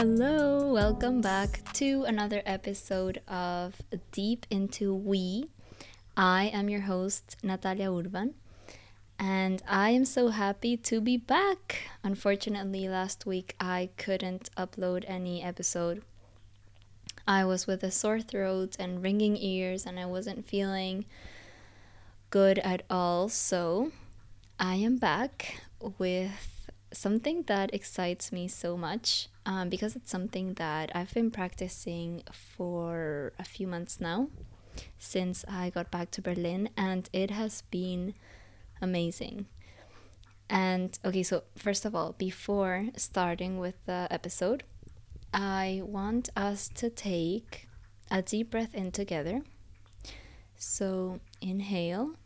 Hello. Welcome back to another episode of Deep into We. I am your host, Natalia Urban, and I am so happy to be back. Unfortunately, last week I couldn't upload any episode. I was with a sore throat and ringing ears, and I wasn't feeling good at all. So I am back with something that excites me so much um, because it's something that I've been practicing for a few months now since I got back to Berlin, and it has been amazing. And okay, so first of all, before starting with the episode, I want us to take a deep breath in together. So inhale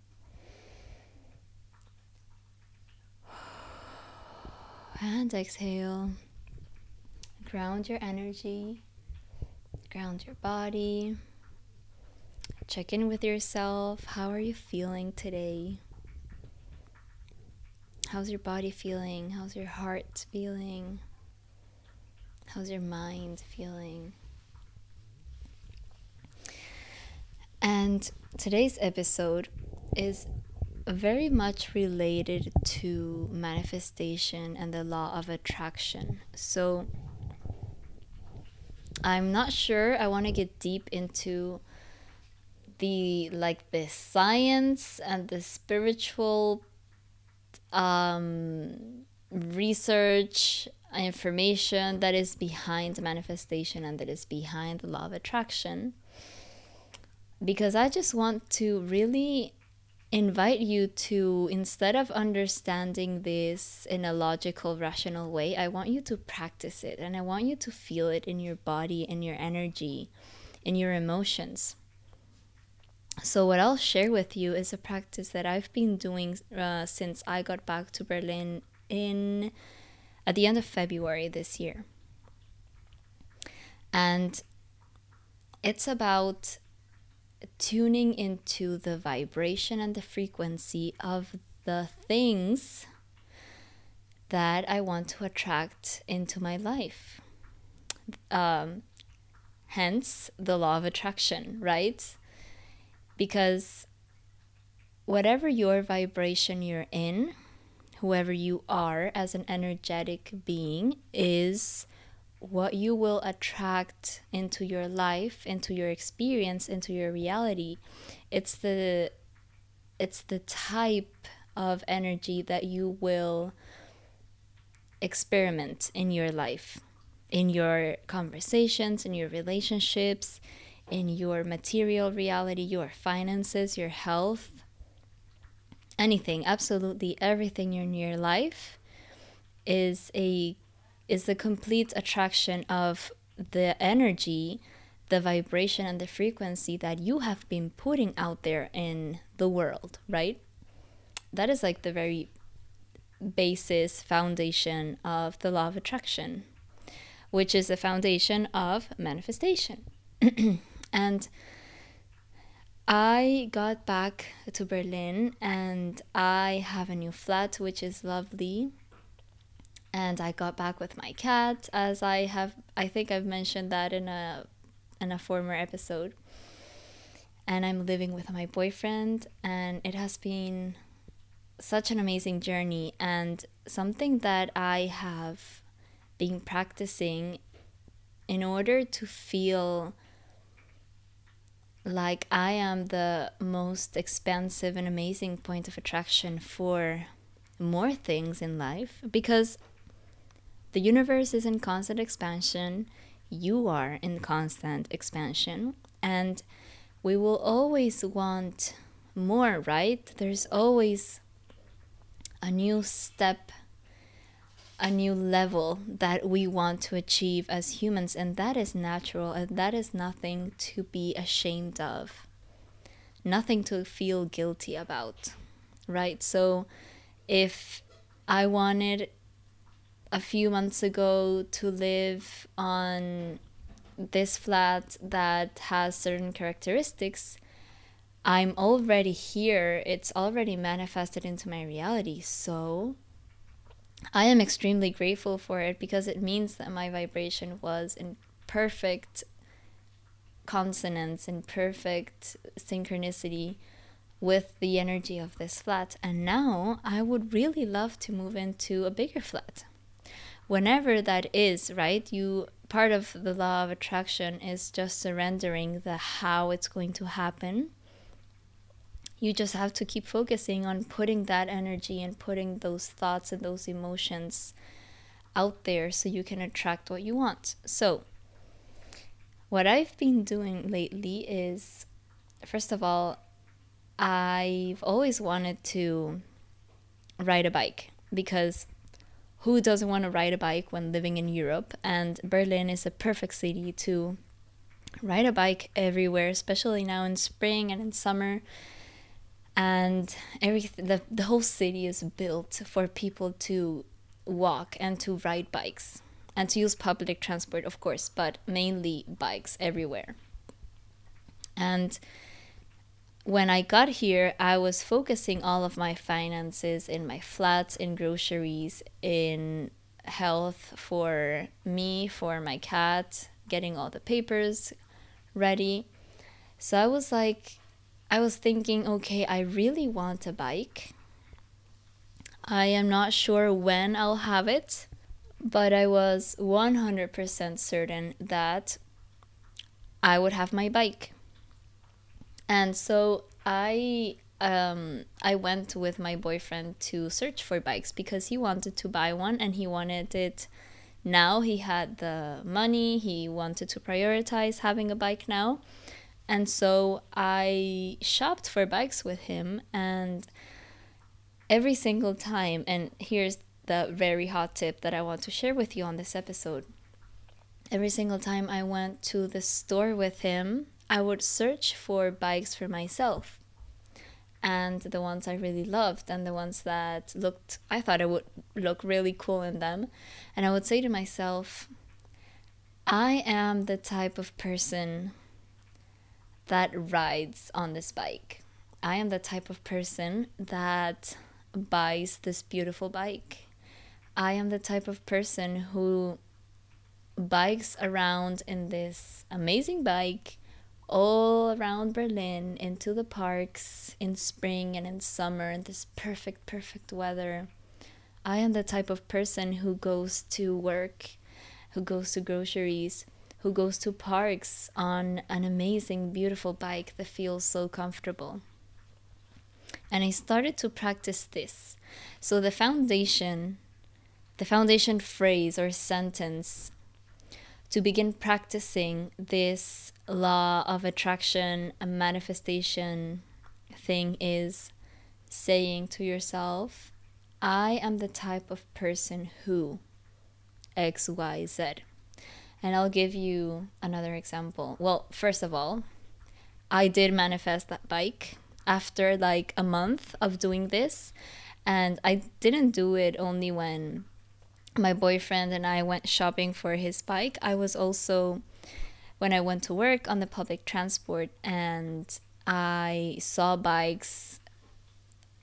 and exhale. Ground your energy, ground your body. Check in with yourself. How are you feeling today? How's your body feeling? How's your heart feeling? How's your mind feeling? And today's episode is very much related to manifestation and the law of attraction. So I'm not sure I want to get deep into the like the science and the spiritual um, research information that is behind manifestation and that is behind the law of attraction because I just want to really invite you to instead of understanding this in a logical rational way i want you to practice it and i want you to feel it in your body in your energy in your emotions. So what i'll share with you is a practice that i've been doing uh, since i got back to berlin in at the end of february this year. And it's about tuning into the vibration and the frequency of the things that I want to attract into my life. Um, hence the law of attraction, right? Because whatever your vibration you're in, whoever you are as an energetic being, is what you will attract into your life, into your experience, into your reality. It's the it's the type of energy that you will experiment in your life, in your conversations, in your relationships, in your material reality, your finances, your health, anything, absolutely everything in your life is a is the complete attraction of the energy, the vibration, and the frequency that you have been putting out there in the world, right? That is like the very basis, foundation of the law of attraction, which is the foundation of manifestation. and I got back to Berlin and I have a new flat, which is lovely and I got back with my cat as I have I think I've mentioned that in a in a former episode. And I'm living with my boyfriend and it has been such an amazing journey and something that I have been practicing in order to feel like I am the most expansive and amazing point of attraction for more things in life because the universe is in constant expansion. You are in constant expansion. And we will always want more, right? There's always a new step, a new level that we want to achieve as humans. And that is natural. And that is nothing to be ashamed of, nothing to feel guilty about, right? So if I wanted a few months ago to live on this flat that has certain characteristics, I'm already here. It's already manifested into my reality. So I am extremely grateful for it because it means that my vibration was in perfect consonance and perfect synchronicity with the energy of this flat. And now I would really love to move into a bigger flat. Whenever that is, right? You part of the law of attraction is just surrendering the how it's going to happen. You just have to keep focusing on putting that energy and putting those thoughts and those emotions out there so you can attract what you want. So, what I've been doing lately is, first of all, I've always wanted to ride a bike because who doesn't want to ride a bike when living in Europe? And Berlin is a perfect city to ride a bike everywhere, especially now in spring and in summer. And everything, the, the whole city is built for people to walk and to ride bikes and to use public transport, of course, but mainly bikes everywhere. And when I got here, I was focusing all of my finances in my flats, in groceries, in health for me, for my cat, getting all the papers ready. So I was like, I was thinking, okay, I really want a bike. I am not sure when I'll have it but I was 100% certain that I would have my bike. And so I um, I went with my boyfriend to search for bikes because he wanted to buy one and he wanted it now. He had the money, he wanted to prioritize having a bike now. And so I shopped for bikes with him and every single time and here's the very hot tip that I want to share with you on this episode. Every single time I went to the store with him, I would search for bikes for myself. And the ones I really loved, and the ones that looked, I thought I would look really cool in them. And I would say to myself, I am the type of person that rides on this bike. I am the type of person that buys this beautiful bike. I am the type of person who bikes around in this amazing bike all around Berlin into the parks in spring and in summer in this perfect, perfect weather. I am the type of person who goes to work, who goes to groceries, who goes to parks on an amazing, beautiful bike that feels so comfortable. And I started to practice this. So the foundation the foundation phrase or sentence to begin practicing this law of attraction and manifestation thing is saying to yourself, I am the type of person who XYZ. And I'll give you another example. Well, first of all, I did manifest that bike after like a month of doing this. And I didn't do it only when my boyfriend and I went shopping for his bike. I was also when I went to work on the public transport and I saw bikes.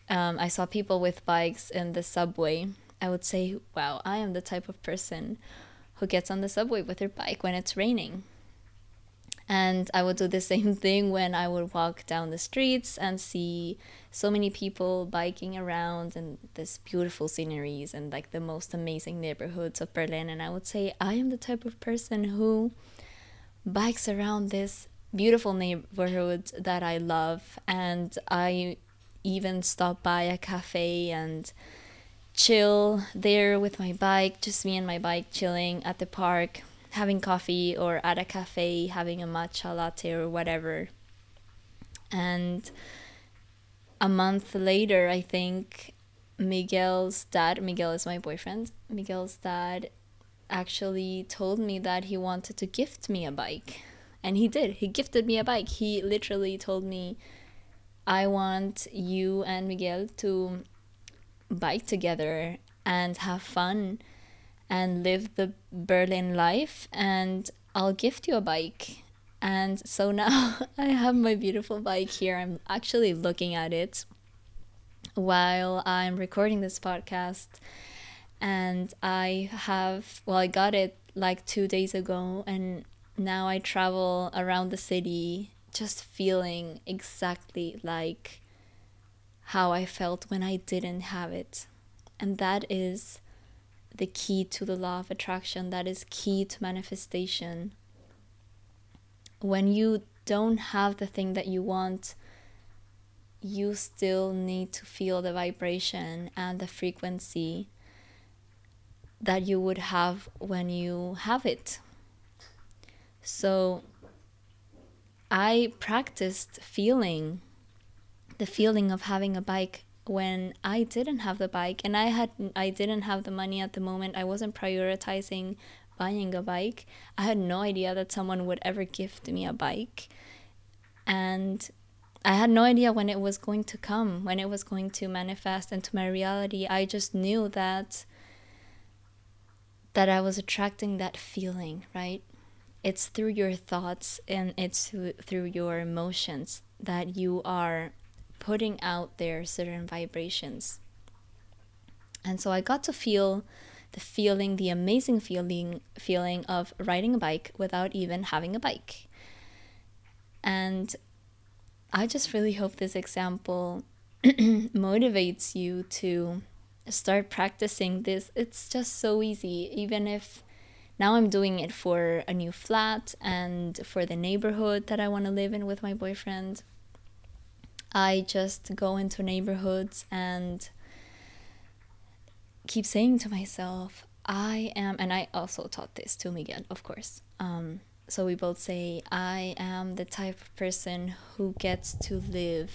Um, I saw people with bikes in the subway. I would say, wow, I am the type of person who gets on the subway with their bike when it's raining. And I would do the same thing when I would walk down the streets and see so many people biking around and this beautiful sceneries and like the most amazing neighborhoods of Berlin. And I would say, I am the type of person who bikes around this beautiful neighborhood that I love. And I even stop by a cafe and chill there with my bike, just me and my bike chilling at the park having coffee or at a cafe having a matcha latte or whatever. And a month later, I think Miguel's dad, Miguel is my boyfriend, Miguel's dad actually told me that he wanted to gift me a bike. And he did. He gifted me a bike. He literally told me, I want you and Miguel to bike together and have fun and live the Berlin life, and I'll gift you a bike. And so now I have my beautiful bike here. I'm actually looking at it while I'm recording this podcast. and I have well I got it like 2 days ago and now I travel around the city just feeling exactly like how I felt when I didn't have it. And that is the key to the law of attraction, that is key to manifestation. When you don't have the thing that you want, you still need to feel the vibration and the frequency that you would have when you have it. So I practiced feeling the feeling of having a bike when I didn't have the bike and I had I didn't have the money at the moment. I wasn't prioritizing buying a bike. I had no idea that someone would ever gift me a bike. And I had no idea when it was going to come, when it was going to manifest into my reality. I just knew that that I was attracting that feeling, right? It's through your thoughts and it's through your emotions that you are putting out their certain vibrations. And so I got to feel the feeling, the amazing feeling feeling of riding a bike without even having a bike. And I just really hope this example motivates you to start practicing this. It's just so easy, even if now I'm doing it for a new flat and for the neighborhood that I want to live in with my boyfriend. I just go into neighborhoods and keep saying to myself, I am, and I also taught this to Miguel, of course. Um, so we both say, I am the type of person who gets to live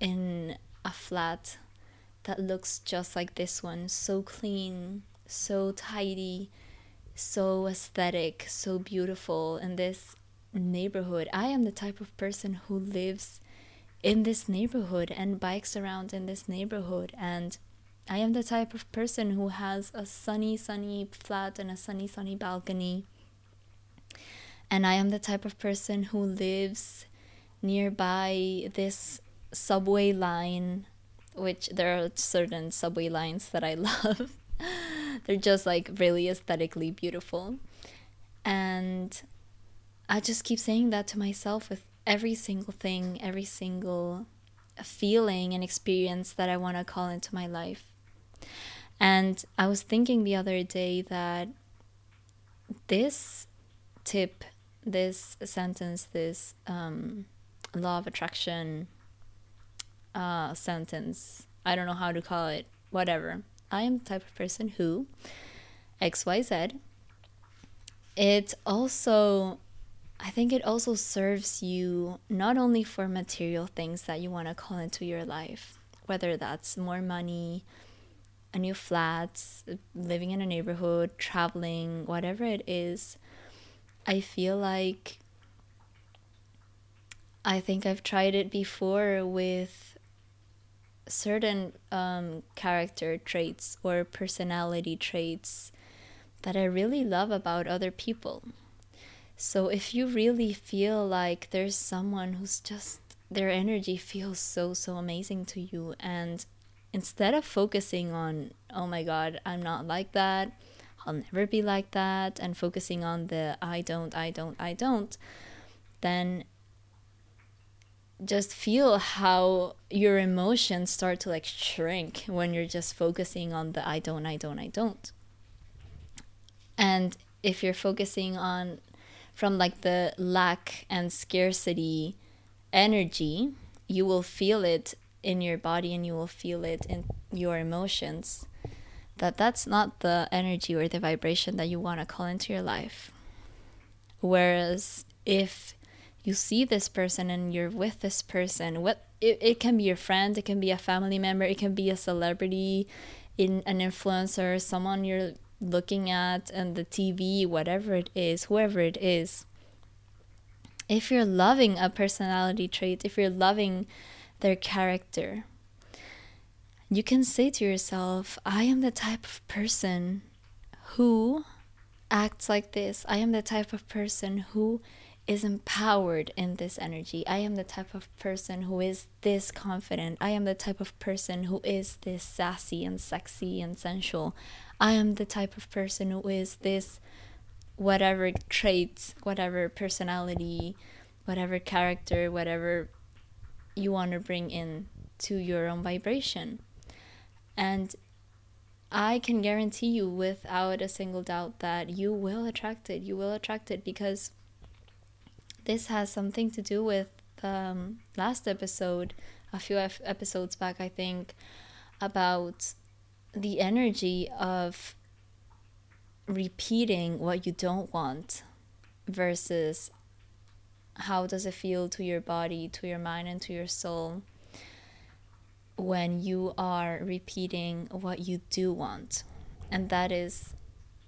in a flat that looks just like this one so clean, so tidy, so aesthetic, so beautiful in this neighborhood. I am the type of person who lives in this neighborhood and bikes around in this neighborhood and I am the type of person who has a sunny, sunny flat and a sunny, sunny balcony. And I am the type of person who lives nearby this subway line, which there are certain subway lines that I love. They're just like really aesthetically beautiful. And I just keep saying that to myself with every single thing, every single feeling and experience that I want to call into my life. And I was thinking the other day that this tip, this sentence, this um, law of attraction uh, sentence, I don't know how to call it, whatever. I am the type of person who XYZ. It also I think it also serves you not only for material things that you want to call into your life, whether that's more money, a new flat, living in a neighborhood, traveling, whatever it is. I feel like I think I've tried it before with certain um, character traits or personality traits that I really love about other people. So if you really feel like there's someone who's just their energy feels so so amazing to you and instead of focusing on oh my god, I'm not like that, I'll never be like that and focusing on the I don't, I don't, I don't, then just feel how your emotions start to like shrink when you're just focusing on the I don't, I don't, I don't. And if you're focusing on from like the lack and scarcity energy, you will feel it in your body and you will feel it in your emotions. That that's not the energy or the vibration that you want to call into your life. Whereas if you see this person and you're with this person, what it, it can be your friend, it can be a family member, it can be a celebrity, in an influencer, someone you're looking at and the TV, whatever it is, whoever it is, if you're loving a personality trait, if you're loving their character, you can say to yourself, I am the type of person who acts like this. I am the type of person who is empowered in this energy. I am the type of person who is this confident. I am the type of person who is this sassy and sexy and sensual. I am the type of person who is this, whatever traits, whatever personality, whatever character, whatever you want to bring in to your own vibration. And I can guarantee you without a single doubt that you will attract it. You will attract it because this has something to do with um, last episode, a few episodes back, I think, about the energy of repeating what you don't want versus how does it feel to your body, to your mind, and to your soul when you are repeating what you do want. And that is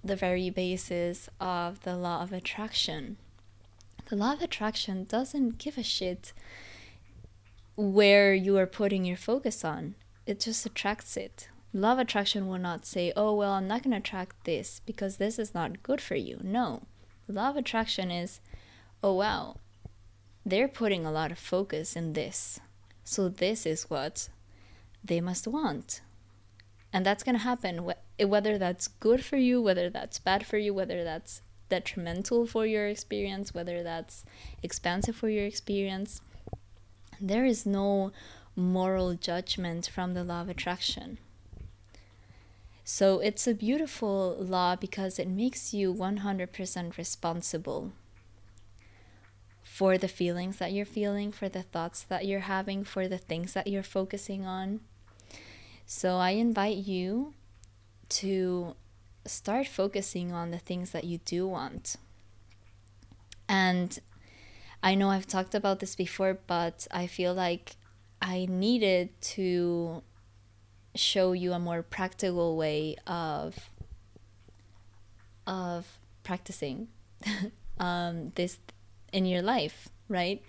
the very basis of the law of attraction. The law of attraction doesn't give a shit where you are putting your focus on, it just attracts it. Law of attraction will not say, oh, well, I'm not going to attract this because this is not good for you. No. The law of attraction is, oh, wow, they're putting a lot of focus in this. So this is what they must want. And that's going to happen whether that's good for you, whether that's bad for you, whether that's detrimental for your experience, whether that's expansive for your experience. There is no moral judgment from the law of attraction. So it's a beautiful law because it makes you 100% responsible for the feelings that you're feeling, for the thoughts that you're having, for the things that you're focusing on. So I invite you to start focusing on the things that you do want. And I know I've talked about this before, but I feel like I needed to show you a more practical way of of practicing um, this in your life, right?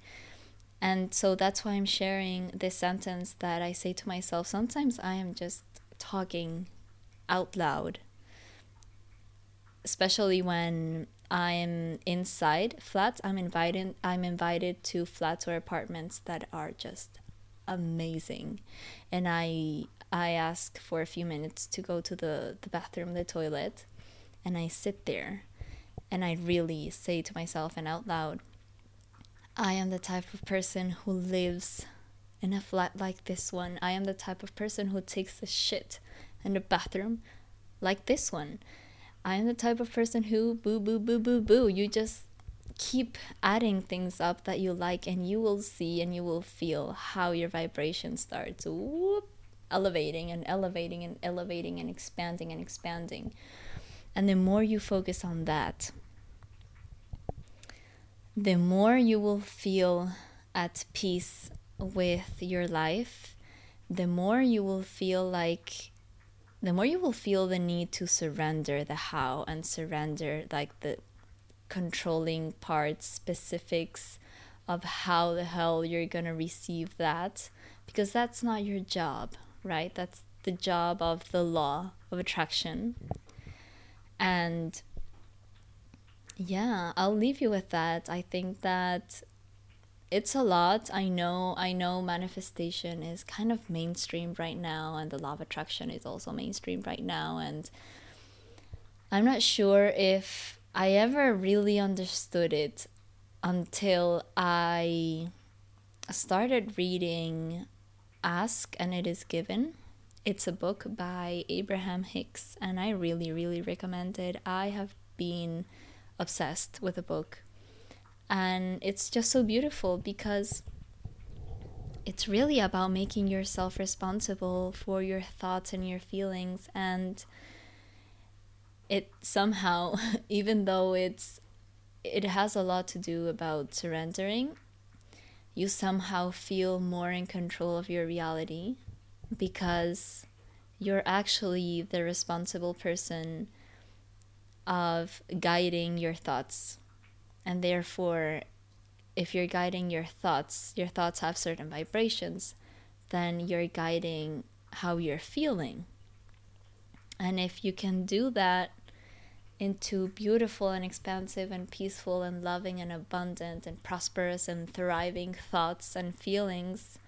And so that's why I'm sharing this sentence that I say to myself. Sometimes I am just talking out loud, especially when I'm inside flats. I'm invited. I'm invited to flats or apartments that are just amazing, and I I ask for a few minutes to go to the the bathroom, the toilet, and I sit there, and I really say to myself and out loud, I am the type of person who lives in a flat like this one. I am the type of person who takes the shit in the bathroom like this one. I am the type of person who boo boo boo boo boo. You just keep adding things up that you like and you will see and you will feel how your vibration starts whoop, elevating and elevating and elevating and expanding and expanding. And the more you focus on that, the more you will feel at peace with your life, the more you will feel like the more you will feel the need to surrender the how and surrender like the controlling parts, specifics of how the hell you're gonna receive that because that's not your job, right? That's the job of the law of attraction. And yeah, I'll leave you with that. I think that it's a lot. I know I know manifestation is kind of mainstream right now and the law of attraction is also mainstream right now and I'm not sure if I ever really understood it until I started reading Ask and It Is Given. It's a book by Abraham Hicks and I really really recommend it. I have been obsessed with the book. And it's just so beautiful because it's really about making yourself responsible for your thoughts and your feelings and it somehow even though it's it has a lot to do about surrendering you somehow feel more in control of your reality because you're actually the responsible person of guiding your thoughts. And therefore, if you're guiding your thoughts, your thoughts have certain vibrations, then you're guiding how you're feeling. And if you can do that into beautiful and expansive and peaceful and loving and abundant and prosperous and thriving thoughts and feelings,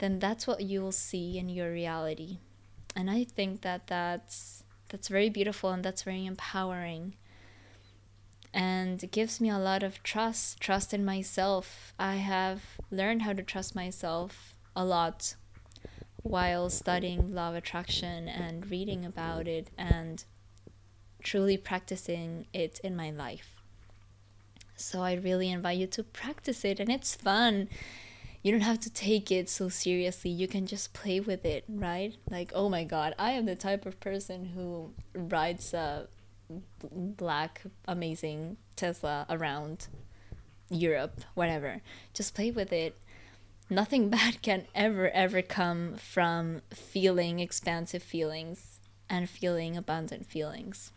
then that's what you will see in your reality. And I think that that's that's very beautiful and that's very empowering and gives me a lot of trust trust in myself. I have learned how to trust myself a lot while studying law of attraction and reading about it and truly practicing it in my life. So i really invite you to practice it and it's fun. You don't have to take it so seriously. You can just play with it right? Like oh my god i am the type of person who rides a black amazing Tesla around Europe, whatever. Just play with it. Nothing bad can ever, ever come from feeling expansive feelings and feeling abundant feelings.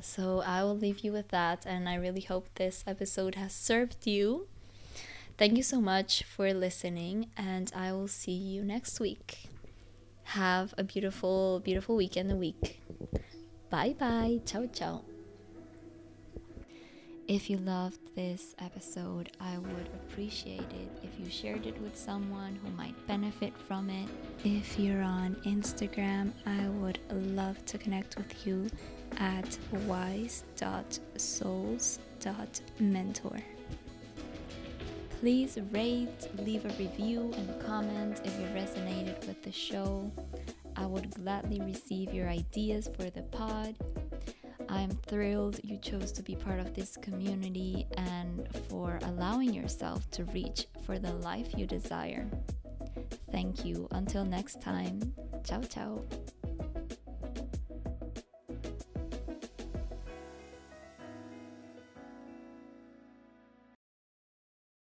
So I will leave you with that, and I really hope this episode has served you. Thank you so much for listening, and I will see you next week. Have a beautiful, beautiful weekend and week. Bye bye. Ciao, ciao. If you loved this episode, I would appreciate it if you shared it with someone who might benefit from it. If you're on Instagram, I would love to connect with you at wise.souls.mentor. Please rate, leave a review, and comment if you resonated with the show. I would gladly receive your ideas for the pod. I'm thrilled you chose to be part of this community and for allowing yourself to reach for the life you desire. Thank you. Until next time, ciao ciao.